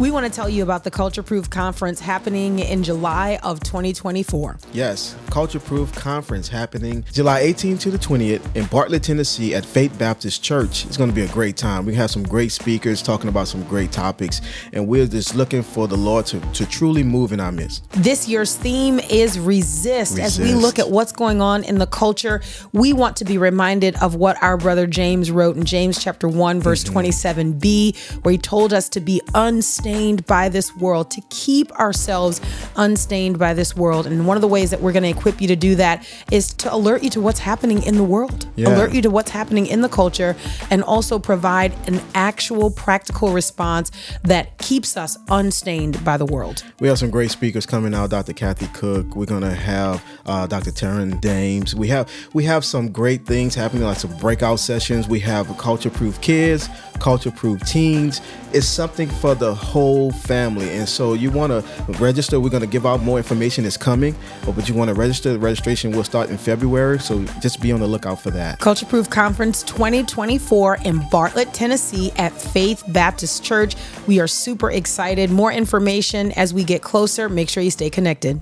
We want to tell you about the Culture Proof Conference happening in July of 2024. Yes, Culture Proof Conference happening July 18th to the 20th in Bartlett, Tennessee at Faith Baptist Church. It's going to be a great time. We have some great speakers talking about some great topics, and we're just looking for the Lord to, to truly move in our midst. This year's theme is resist. Resist. As we look at what's going on in the culture, we want to be reminded of what our brother James wrote in James chapter 1 verse mm-hmm. 27b where he told us to be unstained by this world, to keep ourselves unstained by this world. And one of the ways that we're going to equip you to do that is to alert you to what's happening in the world. Yeah. Alert you to what's happening in the culture and also provide an actual practical response that keeps us unstained by the world. We have some great speakers coming out. Dr. Kathy Cook. We're gonna have uh, Dr. Taryn Dames. We have we have some great things happening, like some breakout sessions. We have culture proof kids, culture proof teens. It's something for the whole family, and so you want to register. We're gonna give out more information. It's coming, but you want to register. The registration will start in February, so just be on the lookout for that. Culture Proof Conference 2024 in Bartlett, Tennessee at Faith Baptist Church. We are super excited. More information as we get closer. Make sure you stay connected.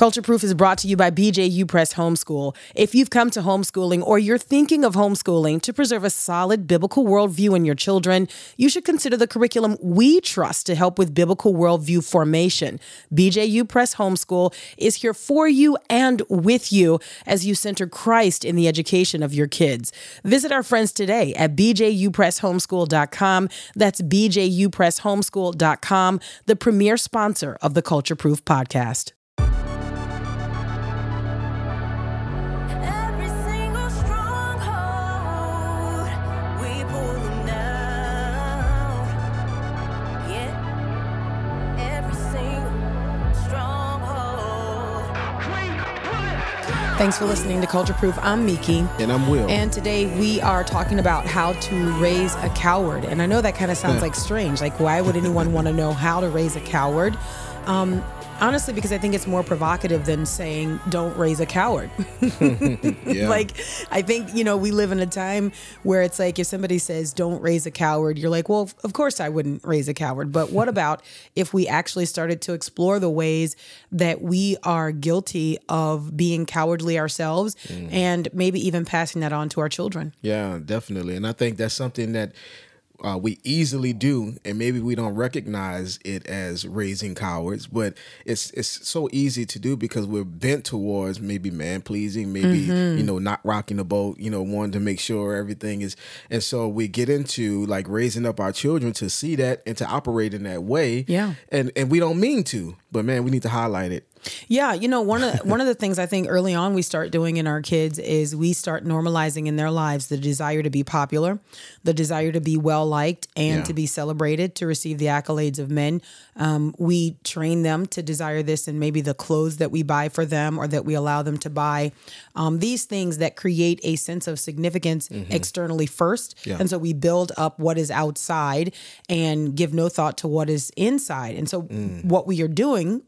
Culture Proof is brought to you by BJU Press Homeschool. If you've come to homeschooling or you're thinking of homeschooling to preserve a solid biblical worldview in your children, you should consider the curriculum we trust to help with biblical worldview formation. BJU Press Homeschool is here for you and with you as you center Christ in the education of your kids. Visit our friends today at bjupresshomeschool.com. That's bjupresshomeschool.com, the premier sponsor of the Culture Proof podcast. Thanks for listening to Culture Proof. I'm Miki. And I'm Will. And today we are talking about how to raise a coward. And I know that kind of sounds like strange. Like, why would anyone want to know how to raise a coward? Um, honestly, because I think it's more provocative than saying, don't raise a coward. yeah. like, I think, you know, we live in a time where it's like if somebody says, don't raise a coward, you're like, well, of course I wouldn't raise a coward. But what about if we actually started to explore the ways that we are guilty of being cowardly ourselves mm. and maybe even passing that on to our children? Yeah, definitely. And I think that's something that uh, we easily do, and maybe we don't recognize it as raising cowards, but it's it's so easy to do because we're bent towards maybe man pleasing, maybe you know not rocking the boat, you know wanting to make sure everything is, and so we get into like raising up our children to see that and to operate in that way. Yeah. and and we don't mean to, but man, we need to highlight it. Yeah, you know, one of one of the things I think early on we start doing in our kids is we start normalizing in their lives the desire to be popular, the desire to be well liked and Yeah. to be celebrated, to receive the accolades of men. Um, we train them to desire this and maybe the clothes that we buy for them or that we allow them to buy. Um, these things that create a sense of significance externally first, Mm-hmm. Yeah. and so we build up what is outside and give no thought to what is inside. And so Mm. what we are doing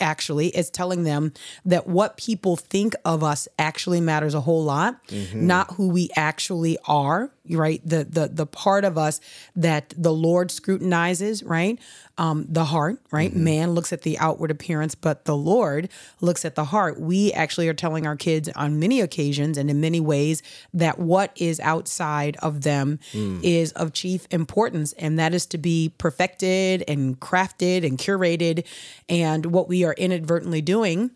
actually is telling them that what people think of us actually matters a whole lot mm-hmm. not who we actually are right? The the the part of us that the lord scrutinizes right um the heart right? Man looks at the outward appearance but the lord looks at the heart. We actually are telling our kids on many occasions and in many ways that what is outside of them is of chief importance and that is to be perfected and crafted and curated. And what we are inadvertently doing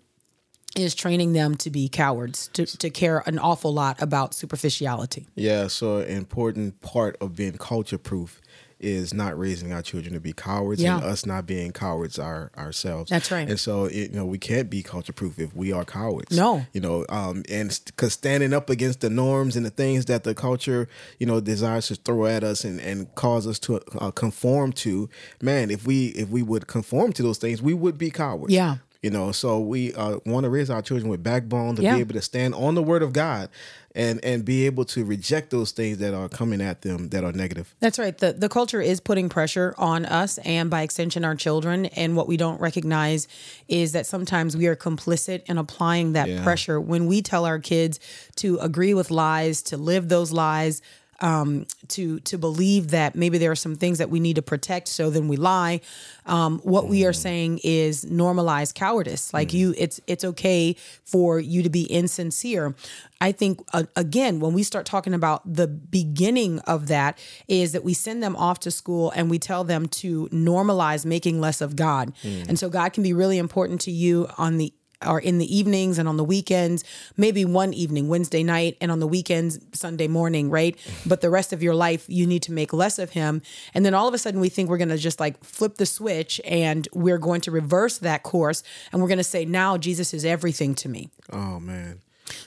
is training them to be cowards to, to care an awful lot about superficiality. Yeah, so an important part of being culture proof is not raising our children to be cowards Yeah. and us not being cowards our, ourselves. That's right. And so it, you know we can't be culture proof if we are cowards. No. you know, um, and because standing up against the norms and the things that the culture you know desires to throw at us and, and cause us to uh, conform to, man, if we if we would conform to those things, we would be cowards. Yeah. You know, so we uh, want to raise our children with backbone to Yeah. be able to stand on the word of God and and be able to reject those things that are coming at them that are negative. That's right. The the culture is putting pressure on us and by extension our children. And what we don't recognize is that sometimes we are complicit in applying that Yeah. pressure when we tell our kids to agree with lies, to live those lies. Um, to to believe that maybe there are some things that we need to protect, so then we lie. Um, what we are saying is normalize cowardice. Like you, it's it's okay for you to be insincere. I think uh, again when we start talking about the beginning of that is that we send them off to school and we tell them to normalize making less of God, and so God can be really important to you on the or in the evenings and on the weekends, maybe one evening, Wednesday night, and on the weekends, Sunday morning, right? But the rest of your life, you need to make less of him. And then all of a sudden, we think we're going to just like flip the switch and we're going to reverse that course. And we're going to say, now Jesus is everything to me. Oh man.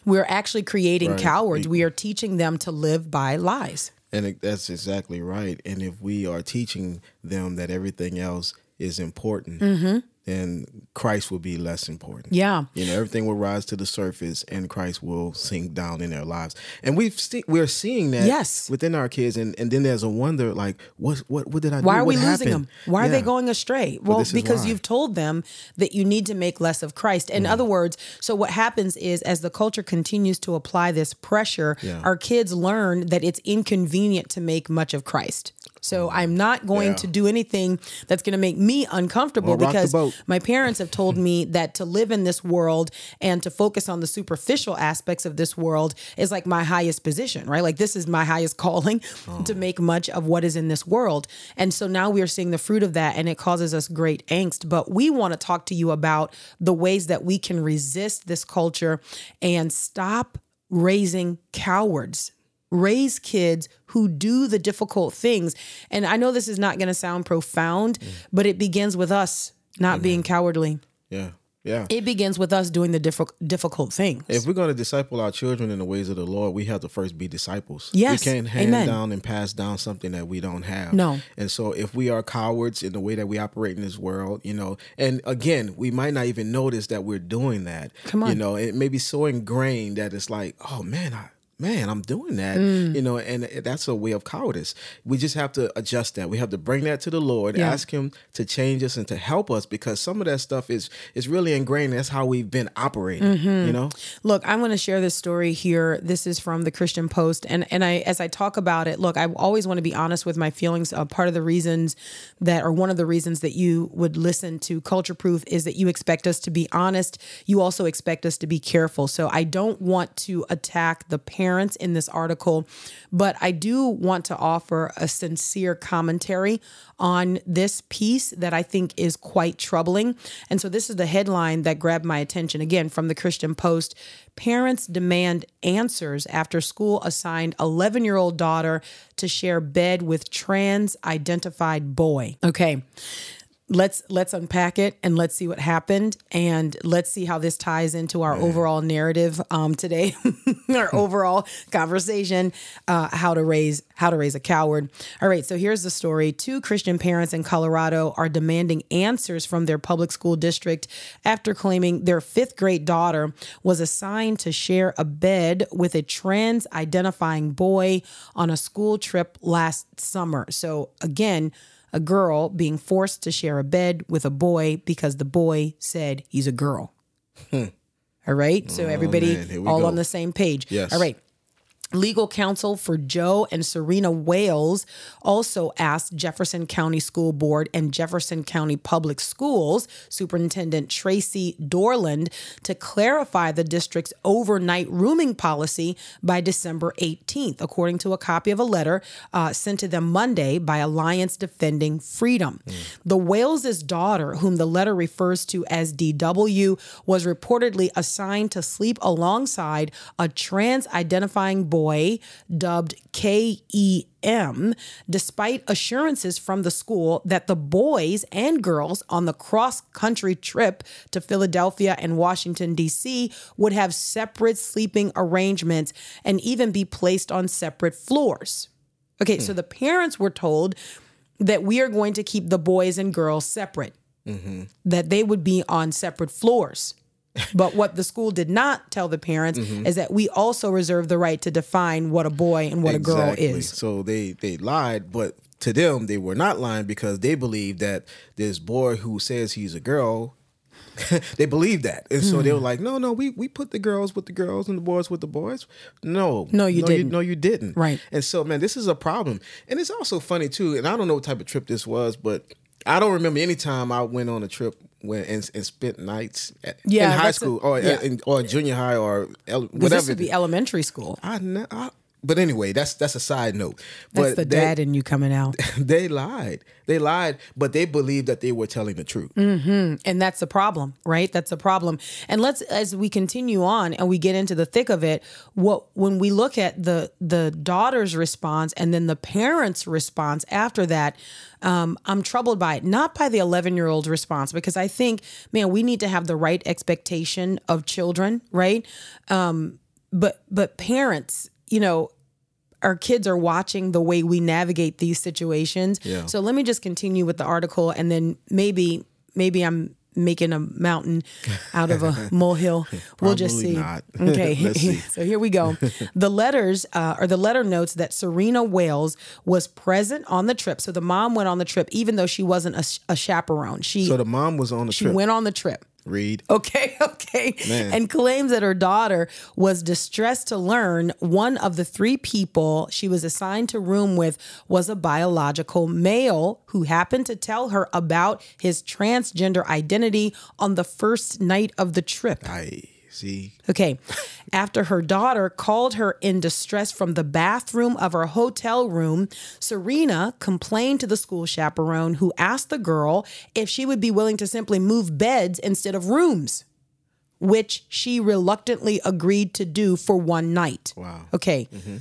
We're actually creating Right. cowards. We are teaching them to live by lies. And it, that's exactly right. And if we are teaching them that everything else is important, mm-hmm. Then Christ will be less important. Yeah. You know, everything will rise to the surface, and Christ will sink down in their lives. And we've see, we're seeing that Yes. within our kids. And, and then there's a wonder, like, what what what did I do? Why are we What losing happened? them? Why are they going astray? Well, because why. Mm. you've told them that you need to make less of Christ. In other words, so what happens is as the culture continues to apply this pressure, Yeah. our kids learn that it's inconvenient to make much of Christ. So I'm not going. Yeah. to do anything that's going to make me uncomfortable Or because my parents have told me that to live in this world and to focus on the superficial aspects of this world is like my highest position, right? Like this is my highest calling to make much of what is in this world. And so now we are seeing the fruit of that and it causes us great angst. But we want to talk to you about the ways that we can resist this culture and stop raising cowards raise kids who do the difficult things. And I know this is not going to sound profound, but it begins with us not being cowardly. Yeah, yeah. It begins with us doing the diffi- difficult things. if we're going to disciple our children in the ways of the Lord, we have to first be disciples. Yes. We can't hand Amen. down and pass down something that we don't have. No. And so if we are cowards in the way that we operate in this world, you know, and again, we might not even notice that we're doing that. Come on. You know, it may be so ingrained that it's like, oh man, I man, I'm doing that. Mm. You know, and that's a way of cowardice. We just have to adjust that. We have to bring that to the Lord, Yeah. ask him to change us and to help us because some of that stuff is is really ingrained. That's how we've been operating. Mm-hmm. You know? Look, I want to share this story here. This is from the Christian Post, and and I as I talk about it, look, I always want to be honest with my feelings. Uh, part of the reasons that, or one of the reasons that you would listen to Culture Proof is that you expect us to be honest. You also expect us to be careful. So I don't want to attack the parents in this article, but I do want to offer a sincere commentary on this piece that I think is quite troubling. And so this is the headline that grabbed my attention again from the Christian Post. Parents demand answers after school assigned 11 year old daughter to share bed with trans identified boy. Okay let's let's unpack it and let's see what happened and let's see how this ties into our overall narrative um, today our overall conversation uh, how to raise how to raise a coward. All right so here's the story. Two christian parents in colorado are demanding answers from their public school district after claiming their fifth grade daughter was assigned to share a bed with a trans identifying boy on a school trip last summer. So again a girl being forced to share a bed with a boy because the boy said he's a girl. All right. So everybody Hmm. Oh, man. All go. on the same page. Yes. All right. Legal counsel for Joe and Serena Wailes also asked Jefferson County School Board and Jefferson County Public Schools Superintendent Tracy Dorland to clarify the district's overnight rooming policy by December 18th, according to a copy of a letter uh, sent to them Monday by Alliance Defending Freedom. The Wailes' daughter, whom the letter refers to as DW, was reportedly assigned to sleep alongside a trans identifying boy dubbed KEM, despite assurances from the school that the boys and girls on the cross country trip to Philadelphia and Washington, D.C. would have separate sleeping arrangements and even be placed on separate floors. Okay, so hmm. the parents were told that we are going to keep the boys and girls separate, mm-hmm. that they would be on separate floors. But what the school did not tell the parents is that we also reserve the right to define what a boy and what a girl is. So they they lied, but to them they were not lying because they believed that this boy who says he's a girl they believed that, and so they Hmm. were like, "No, no, we we put the girls with the girls and the boys with the boys." No, No, you didn't. no, you didn't. Right. And so, man, this is a problem, and it's also funny too. And I don't know what type of trip this was, but I don't remember any time I went on a trip when and, and spent nights at, Yeah, in high that's a- school or yeah. in, or junior high or el- 'Cause whatever. this would be elementary school. I, ne- I but anyway, that's that's a side note. That's but the they, dad in you coming out. they lied. They lied, but they believed that they were telling the truth. and that's the problem right that's the problem and let's as we continue on and we get into the thick of it what when we look at the the daughter's response and then the parents response after that um, i'm troubled by it not by the 11 year old's response because i think man we need to have the right expectation of children right um, but but parents you know our kids are watching the way we navigate these situations. Yeah. So let me just continue with the article and then maybe maybe I'm making a mountain out of a molehill. we'll just see. not. Okay. See. so here we go. The letters uh, or the letter notes that Serena Wailes was present on the trip. So the mom went on the trip even though she wasn't a, a chaperone. She So the mom was on the she trip. She went on the trip. Read. Okay, okay. Man. And claims that her daughter was distressed to learn one of the three people she was assigned to room with was a biological male who happened to tell her about his transgender identity on the first night of the trip. I see. Okay. After her daughter called her in distress from the bathroom of her hotel room, Serena complained to the school chaperone who asked the girl if she would be willing to simply move beds instead of rooms, which she reluctantly agreed to do for one night. Wow. Okay. Mm-hmm.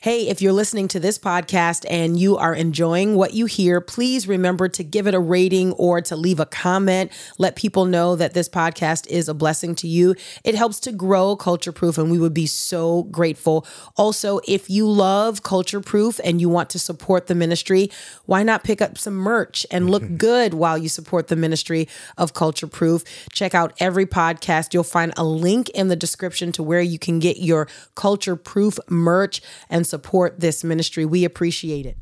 Hey, if you're listening to this podcast and you are enjoying what you hear, please remember to give it a rating or to leave a comment. Let people know that this podcast is a blessing to you. It helps to grow Culture Proof, and we would be so grateful. Also, if you love Culture Proof and you want to support the ministry, why not pick up some merch and look good while you support the ministry of Culture Proof? Check out every podcast. You'll find a link in the description to where you can get your Culture Proof merch and support this ministry. We appreciate it.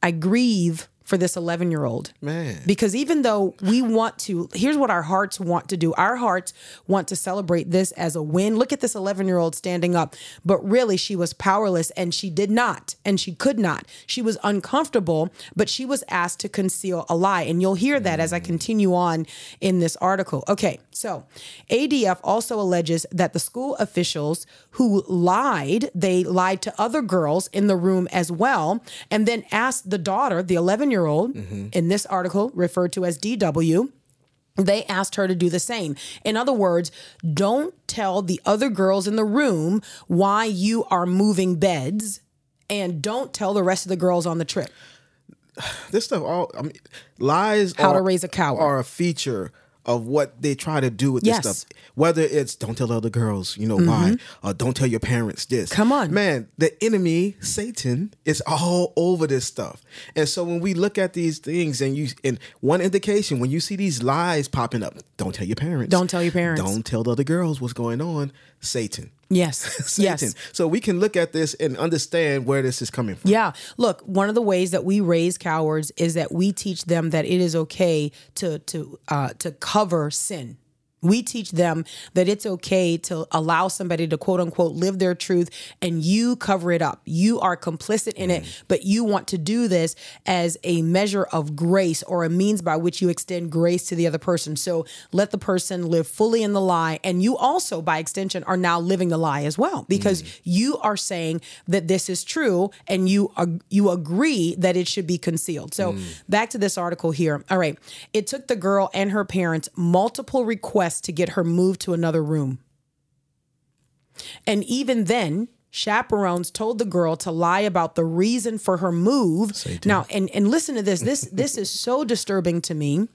I grieve for this 11 year old. Man. Because even though we want to, here's what our hearts want to do our hearts want to celebrate this as a win. Look at this 11 year old standing up, but really she was powerless and she did not, and she could not. She was uncomfortable, but she was asked to conceal a lie. And you'll hear that as I continue on in this article. Okay, so ADF also alleges that the school officials who lied, they lied to other girls in the room as well, and then asked the daughter, the 11 year old, mm-hmm. in this article referred to as DW, they asked her to do the same. In other words, don't tell the other girls in the room why you are moving beds and don't tell the rest of the girls on the trip. This stuff all I mean lies How to raise a coward. are a feature of what they try to do with Yes. this stuff. Whether it's don't tell other girls, you know why, or don't tell your parents this. Mm-hmm. Come on. Man, the enemy, Satan, is all over this stuff. And so when we look at these things and you and one indication, when you see these lies popping up, don't tell your parents. Don't tell your parents. Don't tell the other girls what's going on. Satan. Yes. Satan. yes. So we can look at this and understand where this is coming from. Yeah. Look, one of the ways that we raise cowards is that we teach them that it is okay to to uh, to cover sin. We teach them that it's okay to allow somebody to quote unquote live their truth and you cover it up. You are complicit in it, mm-hmm. but you want to do this as a measure of grace or a means by which you extend grace to the other person. So let the person live fully in the lie. And you also, by extension, are now living the lie as well because mm. you are saying that this is true and you, ag- you agree that it should be concealed. So mm. back to this article here. All right. It took the girl and her parents multiple requests to get her moved to another room. And even then, chaperones told the girl to lie about the reason for her move. Now, and, and listen to this. This this is so disturbing to me.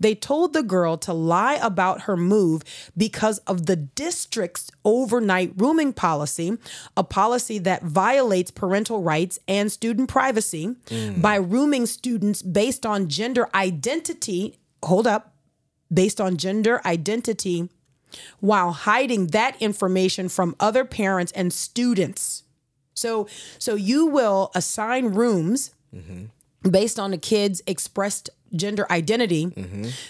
They told the girl to lie about her move because of the district's overnight rooming policy, a policy that violates parental rights and student privacy mm. by rooming students based on gender identity. Hold up. Based on gender identity while hiding that information from other parents and students. So so you will assign rooms based on the kids expressed gender identity,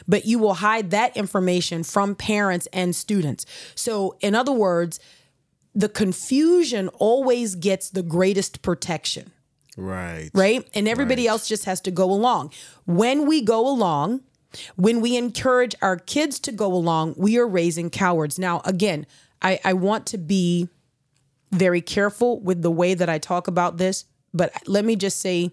but you will hide that information from parents and students. So, in other words, the confusion always gets the greatest protection Right. right? And everybody Right. else just has to go along. When we go along, when we encourage our kids to go along, we are raising cowards. Now, again, I, I want to be very careful with the way that I talk about this, but let me just say,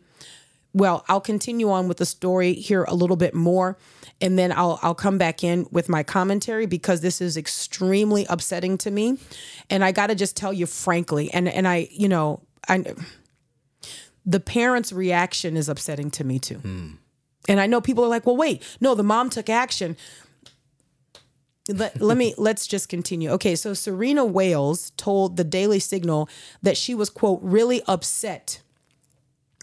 well, I'll continue on with the story here a little bit more, and then I'll I'll come back in with my commentary because this is extremely upsetting to me, and I got to just tell you frankly, and and I you know I the parents' reaction is upsetting to me too. Hmm. And I know people are like, well, wait, no, the mom took action. Let, let me let's just continue. Okay, so Serena Wailes told the Daily Signal that she was quote really upset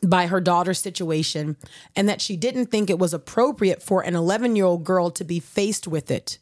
by her daughter's situation and that she didn't think it was appropriate for an 11-year-old girl to be faced with it.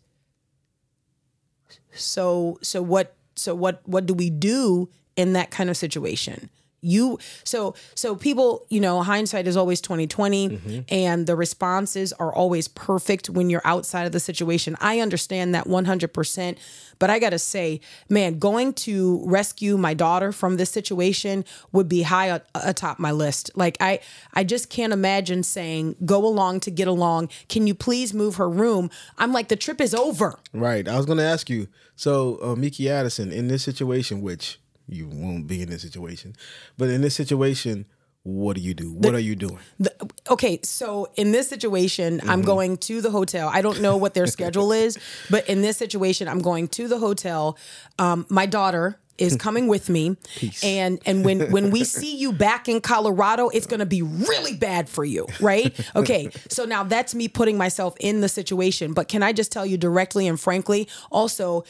So so what so what what do we do in that kind of situation? You so so people, you know, hindsight is always 2020 and the responses are always perfect when you're outside of the situation. I understand that 100%, but I got to say, man, going to rescue my daughter from this situation would be high a- atop my list. Like I I just can't imagine saying, "Go along to get along. Can you please move her room?" I'm like, "The trip is over." Right. I was going to ask you. So, uh, Mickey Addison, in this situation, which you won't be in this situation, but in this situation, what do you do? What are you doing? The, okay, so in this situation, I'm going to the hotel. I don't know what their schedule is, but in this situation, I'm going to the hotel. Um, my daughter is coming with me, and and when when we see you back in Colorado, it's going to be really bad for you, right? Okay, so now that's me putting myself in the situation. But can I just tell you directly and frankly, also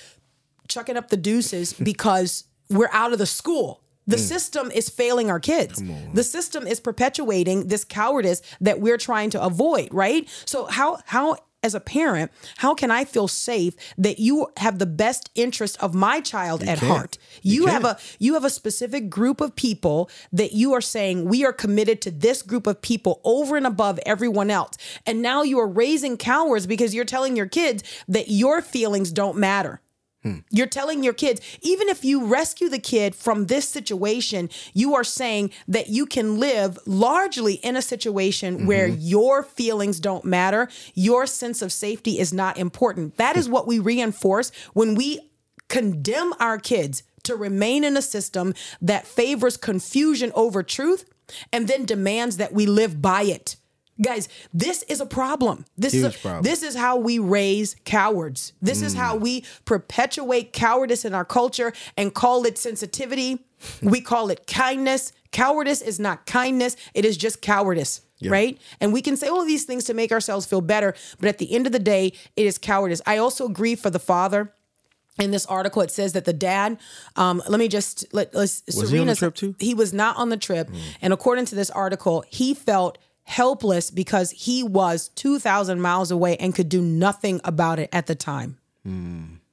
chucking up the deuces because we're out of the school. The mm. system is failing our kids. The system is perpetuating this cowardice that we're trying to avoid, right? So how how as a parent, how can I feel safe that you have the best interest of my child at can't. heart? You, have a you have a specific group of people that you are saying we are committed to this group of people over and above everyone else. And now you are raising cowards because you're telling your kids that your feelings don't matter. Hmm. You're telling your kids, even if you rescue the kid from this situation, you are saying that you can live largely in a situation mm-hmm. where your feelings don't matter. Your sense of safety is not important. That is what we reinforce when we condemn our kids to remain in a system that favors confusion over truth and then demands that we live by it. Guys, this is a problem. This is a, problem. this is how we raise cowards. This is how we perpetuate cowardice in our culture and call it sensitivity. we call it kindness. Cowardice is not kindness, it is just cowardice. Right. And we can say all of these things to make ourselves feel better. But at the end of the day, it is cowardice. I also grieve for the father. In this article, it says that the dad. Um, let me just let. Let's, Was he on the Serena's- trip too? He was not on the trip, and according to this article, he felt helpless because he was two thousand miles away and could do nothing about it at the time.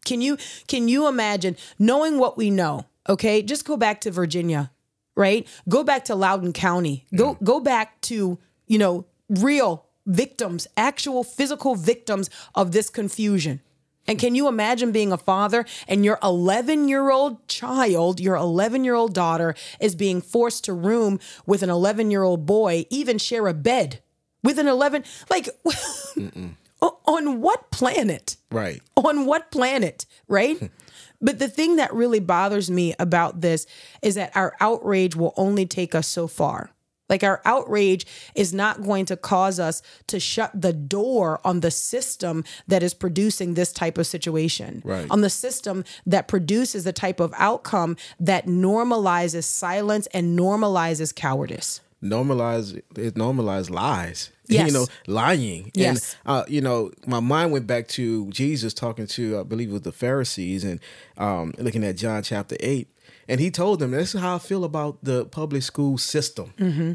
Can you can you imagine knowing what we know? Okay, just go back to Virginia, right? Go back to Loudoun County. Go go back to you know real victims, actual physical victims of this confusion. And can you imagine being a father and your 11 year old child, your 11 year old daughter, is being forced to room with an 11 year old boy, even share a bed with an 11? Like, on what planet? Right. on what planet, right? but the thing that really bothers me about this is that our outrage will only take us so far. Like our outrage is not going to cause us to shut the door on the system that is producing this type of situation. Right. On the system that produces the type of outcome that normalizes silence and normalizes cowardice. normalize it normalize lies Yes. you know lying Yes. and uh, you know my mind went back to jesus talking to i believe it was the pharisees and um, looking at john chapter 8 and he told them this is how i feel about the public school system Mm-hmm.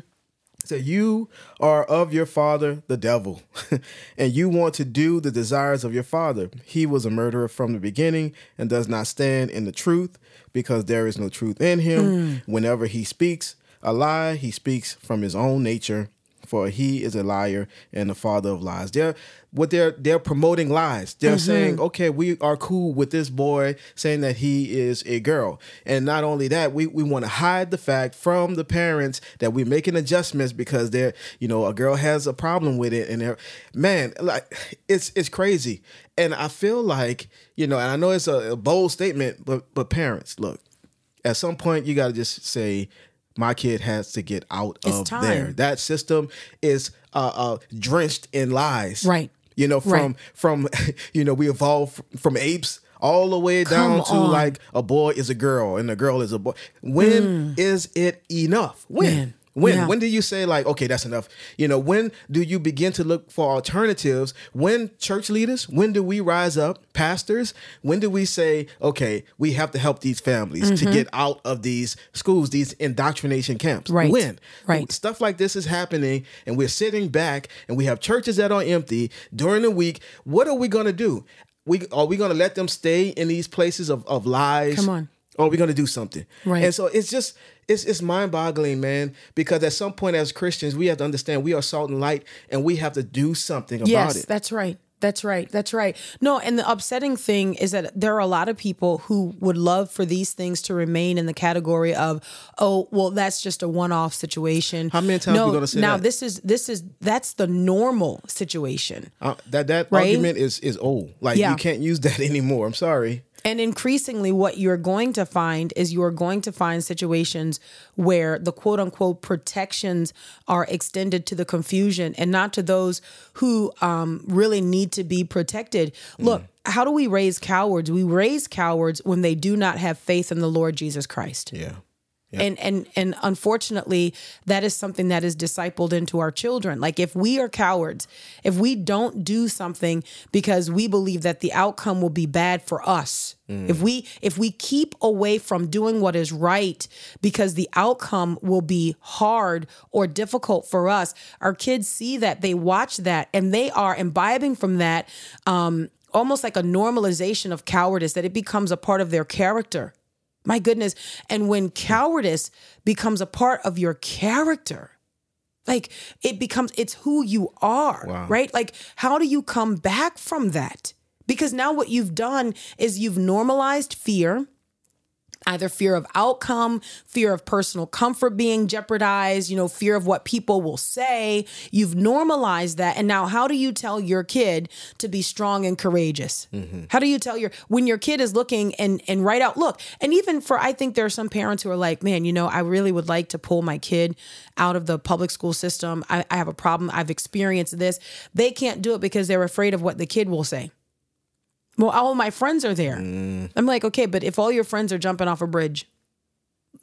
so you are of your father the devil and you want to do the desires of your father he was a murderer from the beginning and does not stand in the truth because there is no truth in him Mm. whenever he speaks a lie he speaks from his own nature for he is a liar and the father of lies. They're what they're they're promoting lies. They're mm-hmm. saying, okay, we are cool with this boy saying that he is a girl. And not only that, we, we want to hide the fact from the parents that we're making adjustments because they're, you know, a girl has a problem with it. And they're man, like it's it's crazy. And I feel like, you know, and I know it's a, a bold statement, but but parents, look, at some point you gotta just say, my kid has to get out It's of time. there. That system is uh, uh, drenched in lies. Right. You know, from Right. from you know, we evolved from apes all the way down Come to on. like a boy is a girl and a girl is a boy. When is it enough? When? Mm. Man. When? Yeah. When do you say like, okay, that's enough? You know, when do you begin to look for alternatives? When church leaders? When do we rise up? Pastors? When do we say, okay, we have to help these families Mm-hmm. to get out of these schools, these indoctrination camps? Right. When? Right. Stuff like this is happening, and we're sitting back, and we have churches that are empty during the week. What are we going to do? We are we going to let them stay in these places of, of lies? Come on. Or we're going to do something? Right. And so it's just it's it's mind boggling, man. Because at some point, as Christians, we have to understand we are salt and light, and we have to do something about yes, it. that's right. That's right. That's right. No, and the upsetting thing is that there are a lot of people who would love for these things to remain in the category of, oh, well, that's just a one-off situation. How many times no, we gonna say now that? this is this is that's the normal situation. Uh, that that Right? argument is is old. Like Yeah. you can't use that anymore. I'm sorry. And increasingly, what you're going to find is you're going to find situations where the quote unquote protections are extended to the confusion and not to those who um, really need to be protected. Look, how do we raise cowards? We raise cowards when they do not have faith in the Lord Jesus Christ. Yeah. And and and unfortunately, that is something that is discipled into our children. Like if we are cowards, if we don't do something because we believe that the outcome will be bad for us, if we if we keep away from doing what is right because the outcome will be hard or difficult for us, our kids see that, they watch that, and they are imbibing from that um almost like a normalization of cowardice that it becomes a part of their character. My goodness. And when cowardice becomes a part of your character, like it becomes, it's who you are, Wow. right? Like, how do you come back from that? Because now what you've done is you've normalized fear, either fear of outcome, fear of personal comfort being jeopardized, you know, fear of what people will say. You've normalized that. And now, how do you tell your kid to be strong and courageous? Mm-hmm. How do you tell your, when your kid is looking and, and right out, look, and even for, I think there are some parents who are like, man, you know, I really would like to pull my kid out of the public school system. I, I have a problem. I've experienced this. They can't do it because they're afraid of what the kid will say. Well, all my friends are there. Mm. I'm like, okay, but if all your friends are jumping off a bridge,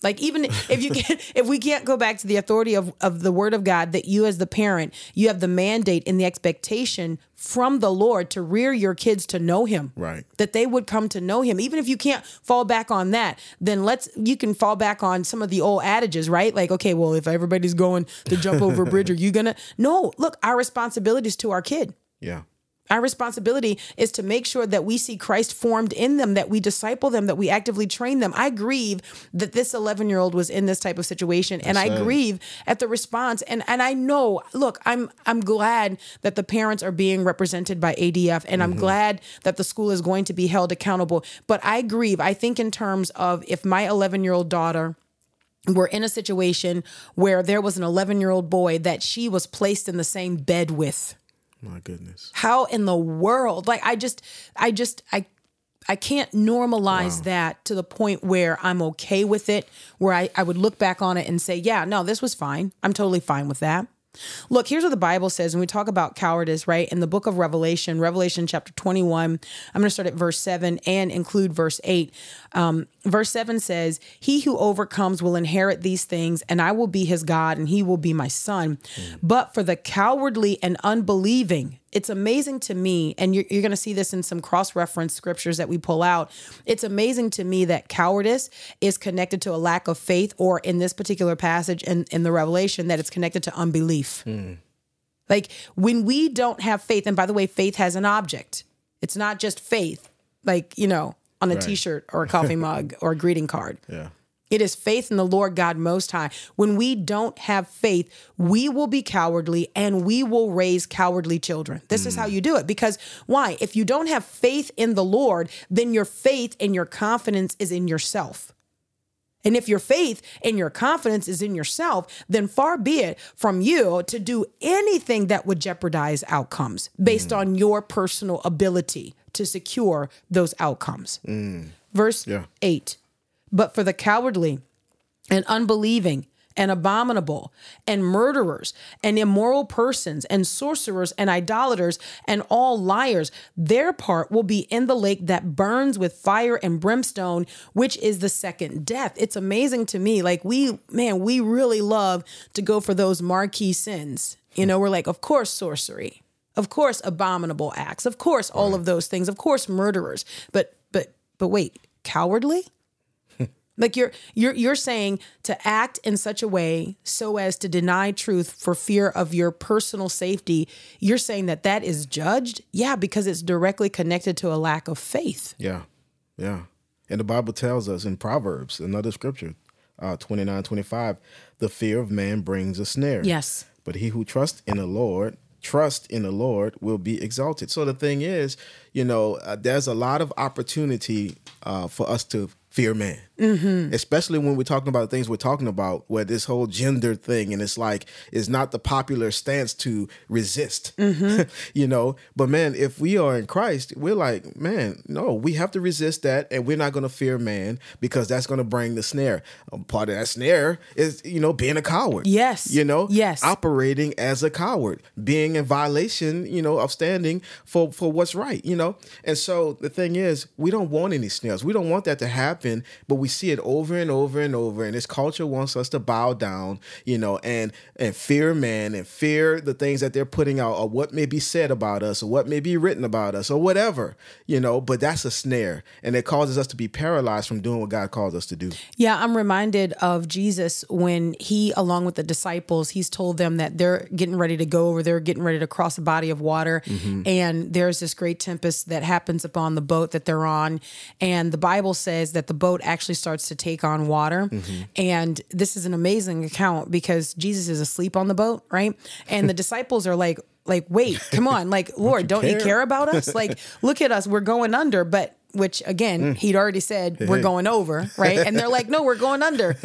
like even if you can if we can't go back to the authority of, of the word of God, that you as the parent, you have the mandate and the expectation from the Lord to rear your kids to know him. Right. That they would come to know him. Even if you can't fall back on that, then let's you can fall back on some of the old adages, right? Like, okay, well, if everybody's going to jump over a bridge, are you gonna no, look, our responsibility is to our kid. Yeah. Our responsibility is to make sure that we see Christ formed in them, that we disciple them, that we actively train them. I grieve that this 11 year old was in this type of situation, and I sad. grieve at the response. And and I know, look, I'm I'm glad that the parents are being represented by ADF, and I'm mm-hmm. glad that the school is going to be held accountable. But I grieve. I think in terms of if my 11 year old daughter were in a situation where there was an 11 year old boy that she was placed in the same bed with My goodness. how in the world? Like i just i just i i can't normalize that to the point where i'm okay with it where I, I would look back on it and say yeah no this was fine. I'm totally fine with that look here's what the bible says when we talk about cowardice right? In the book of revelation revelation chapter 21 i'm going to start at verse 7 and include verse 8 um, verse 7 says he who overcomes will inherit these things and i will be his god and he will be my son. But for the cowardly and unbelieving it's amazing to me, and you're, you're going to see this in some cross reference scriptures that we pull out. It's amazing to me that cowardice is connected to a lack of faith, or in this particular passage in, in the Revelation, that it's connected to unbelief. Hmm. Like when we don't have faith, and by the way, faith has an object, it's not just faith, like, you know, on a Right. t shirt or a coffee mug or a greeting card Yeah. It is faith in the Lord God Most High. When we don't have faith, we will be cowardly and we will raise cowardly children. This is how mm. you do it. Because why? If you don't have faith in the Lord, then your faith and your confidence is in yourself. And if your faith and your confidence is in yourself, then far be it from you to do anything that would jeopardize outcomes based mm. on your personal ability to secure those outcomes. Mm. Verse Yeah. 8 But for the cowardly and unbelieving and abominable and murderers and immoral persons and sorcerers and idolaters and all liars, their part will be in the lake that burns with fire and brimstone, which is the second death. It's amazing to me. Like, we, man, we really love to go for those marquee sins. You know, we're like, of course, sorcery. Of course, abominable acts. Of course, all of those things. Of course, murderers. But, but, but wait, cowardly? Like you're you're you're saying to act in such a way so as to deny truth for fear of your personal safety. You're saying that that is judged? Yeah, because it's directly connected to a lack of faith. Yeah. Yeah. And the Bible tells us in Proverbs, another scripture, uh, 29, 25, the fear of man brings a snare. Yes. But he who trusts in the Lord, trust in the Lord will be exalted. So the thing is, you know, uh, there's a lot of opportunity uh, for us to fear man, mm-hmm. especially when we're talking about the things we're talking about, where this whole gender thing, and it's like, it's not the popular stance to resist, you know. But man, if we are in Christ, we're like, man, no, we have to resist that, and we're not going to fear man because that's going to bring the snare. Part of that snare is, you know, being a coward. Yes. You know, Yes. operating as a coward, being in violation, you know, of standing for for what's right, you know. And so the thing is, we don't want any snares. We don't want that to happen, but we see it over and over and over. And this culture wants us to bow down, you know, and and fear man and fear the things that they're putting out or what may be said about us or what may be written about us or whatever, you know. But that's a snare, and it causes us to be paralyzed from doing what God calls us to do. Yeah, I'm reminded of Jesus when he, along with the disciples, he's told them that they're getting ready to go over, they're getting ready to cross a body of water. Mm-hmm. And there's this great tempest that happens upon the boat that they're on. And the Bible says that the boat actually starts to take on water. Mm-hmm. And this is an amazing account because Jesus is asleep on the boat, right? And the disciples are like, like, wait, come on, like, Lord, don't you care? care about us? Like, look at us, we're going under. But which again, mm. he'd already said we're going over, right? And they're like, no, we're going under.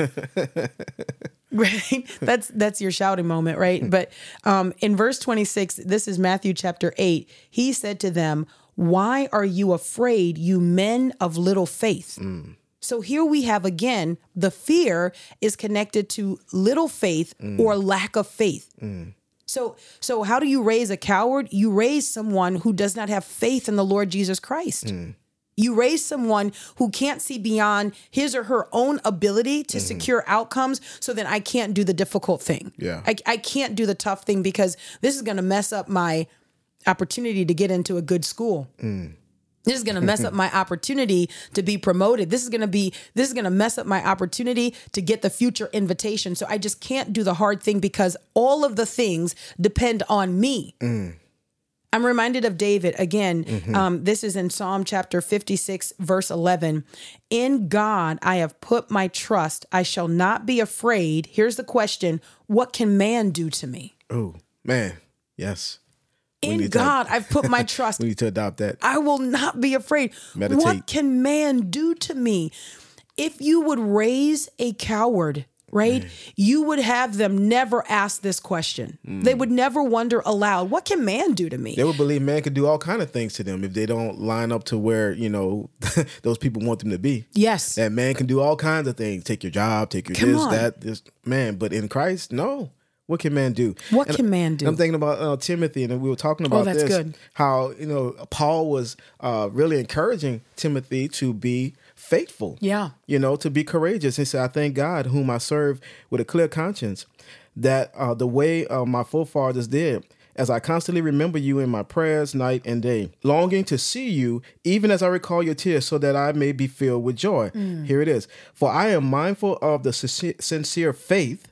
right that's that's your shouting moment right but um in verse 26 this is matthew chapter 8 he said to them why are you afraid you men of little faith mm. So here we have again the fear is connected to little faith mm. or lack of faith. Mm. So so how do you raise a coward? You raise someone who does not have faith in the lord jesus christ. Mm. You raise someone who can't see beyond his or her own ability to mm-hmm. secure outcomes, so then I can't do the difficult thing. Yeah. I, I can't do the tough thing because this is going to mess up my opportunity to get into a good school. This is going to mess up my opportunity to be promoted. This is going to be this is going to mess up my opportunity to get the future invitation. So I just can't do the hard thing because all of the things depend on me. I'm reminded of David again. Um, this is in Psalm chapter 56, verse 11. In God I have put my trust. I shall not be afraid. Here's the question What can man do to me? Oh man, yes. In to- God I've put my trust. We need to adopt that. I will not be afraid. Meditate. What can man do to me? If you would raise a coward, right, mm. you would have them never ask this question. They mm. would never wonder aloud, what can man do to me? They would believe man could do all kind of things to them if they don't line up to where you know those people want them to be. yes. That man can do all kinds of things. Take your job, take your Come this, on. that, this. Man, but in Christ, no. What can man do? What And can man do? Oh, I'm thinking about uh, Timothy, and we were talking about oh, that's this. good. How you know Paul was uh, really encouraging Timothy to be faithful. Yeah. you know, to be courageous. He said, "I thank God, whom I serve with a clear conscience, that uh, the way uh, my forefathers did." As I constantly remember you in my prayers night and day, longing to see you, even as I recall your tears, so that I may be filled with joy. Here it is. For I am mindful of the sincere faith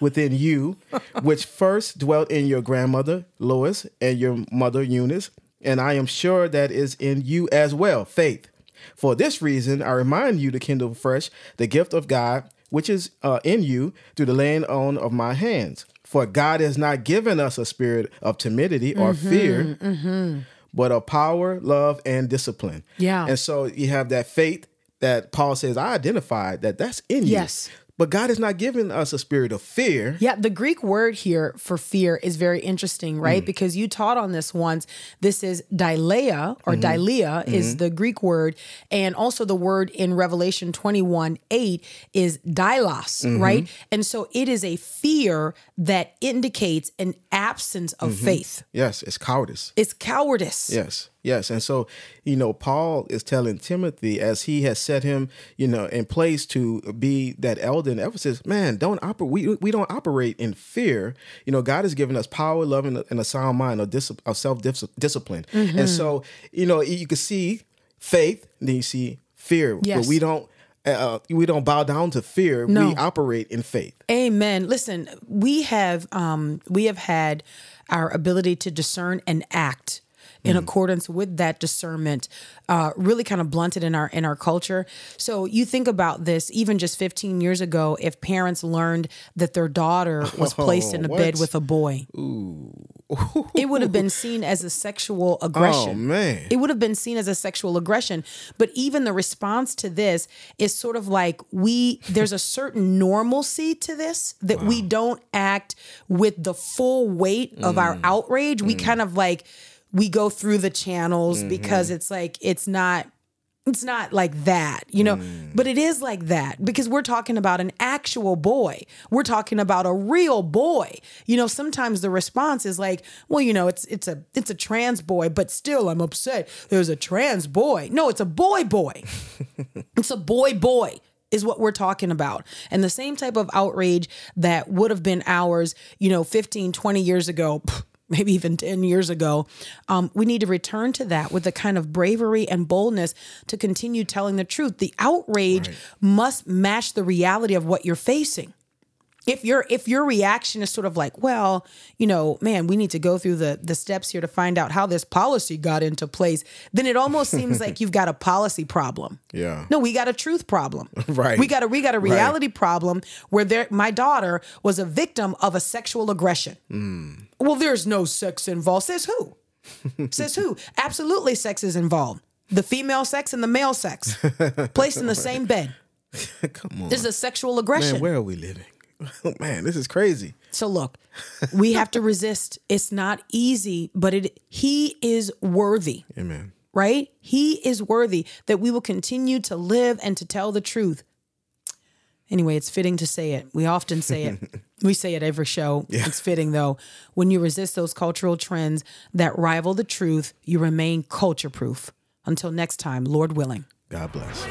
within you, which first dwelt in your grandmother Lois and your mother Eunice, and I am sure that is in you as well, faith. For this reason, I remind you to kindle fresh the gift of God which is uh, in you through the laying on of my hands. For God has not given us a spirit of timidity or Mm-hmm, fear, but of power, love, and discipline. Yeah. And so you have that faith that Paul says, I identified that that's in you. Yes. But God has not given us a spirit of fear. Yeah, the Greek word here for fear is very interesting, Mm. right? Because you taught on this once. This is deilia or Mm-hmm. deilia is the Greek word. And also the word in Revelation 21 8 is deilos, Mm-hmm. right? And so it is a fear that indicates an absence of Mm-hmm. faith. Yes, it's cowardice. It's cowardice. Yes, yes. And so, you know, Paul is telling Timothy as he has set him, you know, in place to be that elder in Ephesus, man, don't operate. We, we don't operate in fear. You know, God has given us power, love, and a, and a sound mind, of, dis- of self discipline. And so, you know, you can see faith, then you see fear. Yes. But we don't. Uh, we don't bow down to fear. No. We operate in faith. Amen. Listen, we have um we have had our ability to discern and act in accordance with that discernment uh, really kind of blunted in our in our culture. So you think about this even just 15 years ago if parents learned that their daughter was placed in a bed with a boy it would have been seen as a sexual aggression. Oh, man. it would have been seen as a sexual aggression. But even the response to this is sort of like we there's a certain normalcy to this that we don't act with the full weight of our Mm. outrage. We kind of like we go through the channels Mm-hmm. because it's like it's not it's not like that, you know, Mm. but it is like that because we're talking about an actual boy. We're talking about a real boy. You know, sometimes the response is like, well, you know, it's it's a it's a trans boy, but still I'm upset. There's a trans boy. No, it's a boy boy. it's a boy boy is what we're talking about. And the same type of outrage that would have been ours, you know, 15, 20 years ago, pff, maybe even 10 years ago, um, we need to return to that with the kind of bravery and boldness to continue telling the truth. The outrage must match the reality of what you're facing if your if your reaction is sort of like well you know man we need to go through the the steps here to find out how this policy got into place then it almost seems like you've got a policy problem. Yeah. no we got a truth problem. Right. we got a we got a reality problem where there my daughter was a victim of a sexual aggression. Mm. well there's no sex involved. Says who? Says who? Absolutely sex is involved. The female sex and the male sex. Placed in the same bed. Come on. this is a sexual aggression. Man, where are we living? Man, this is crazy. So look, we have to resist. It's not easy, but it he is worthy, Amen. right? He is worthy that we will continue to live and to tell the truth. Anyway, it's fitting to say it. We often say it. we say it every show. It's fitting though. When you resist those cultural trends that rival the truth, you remain culture proof. Until next time, Lord willing. God bless.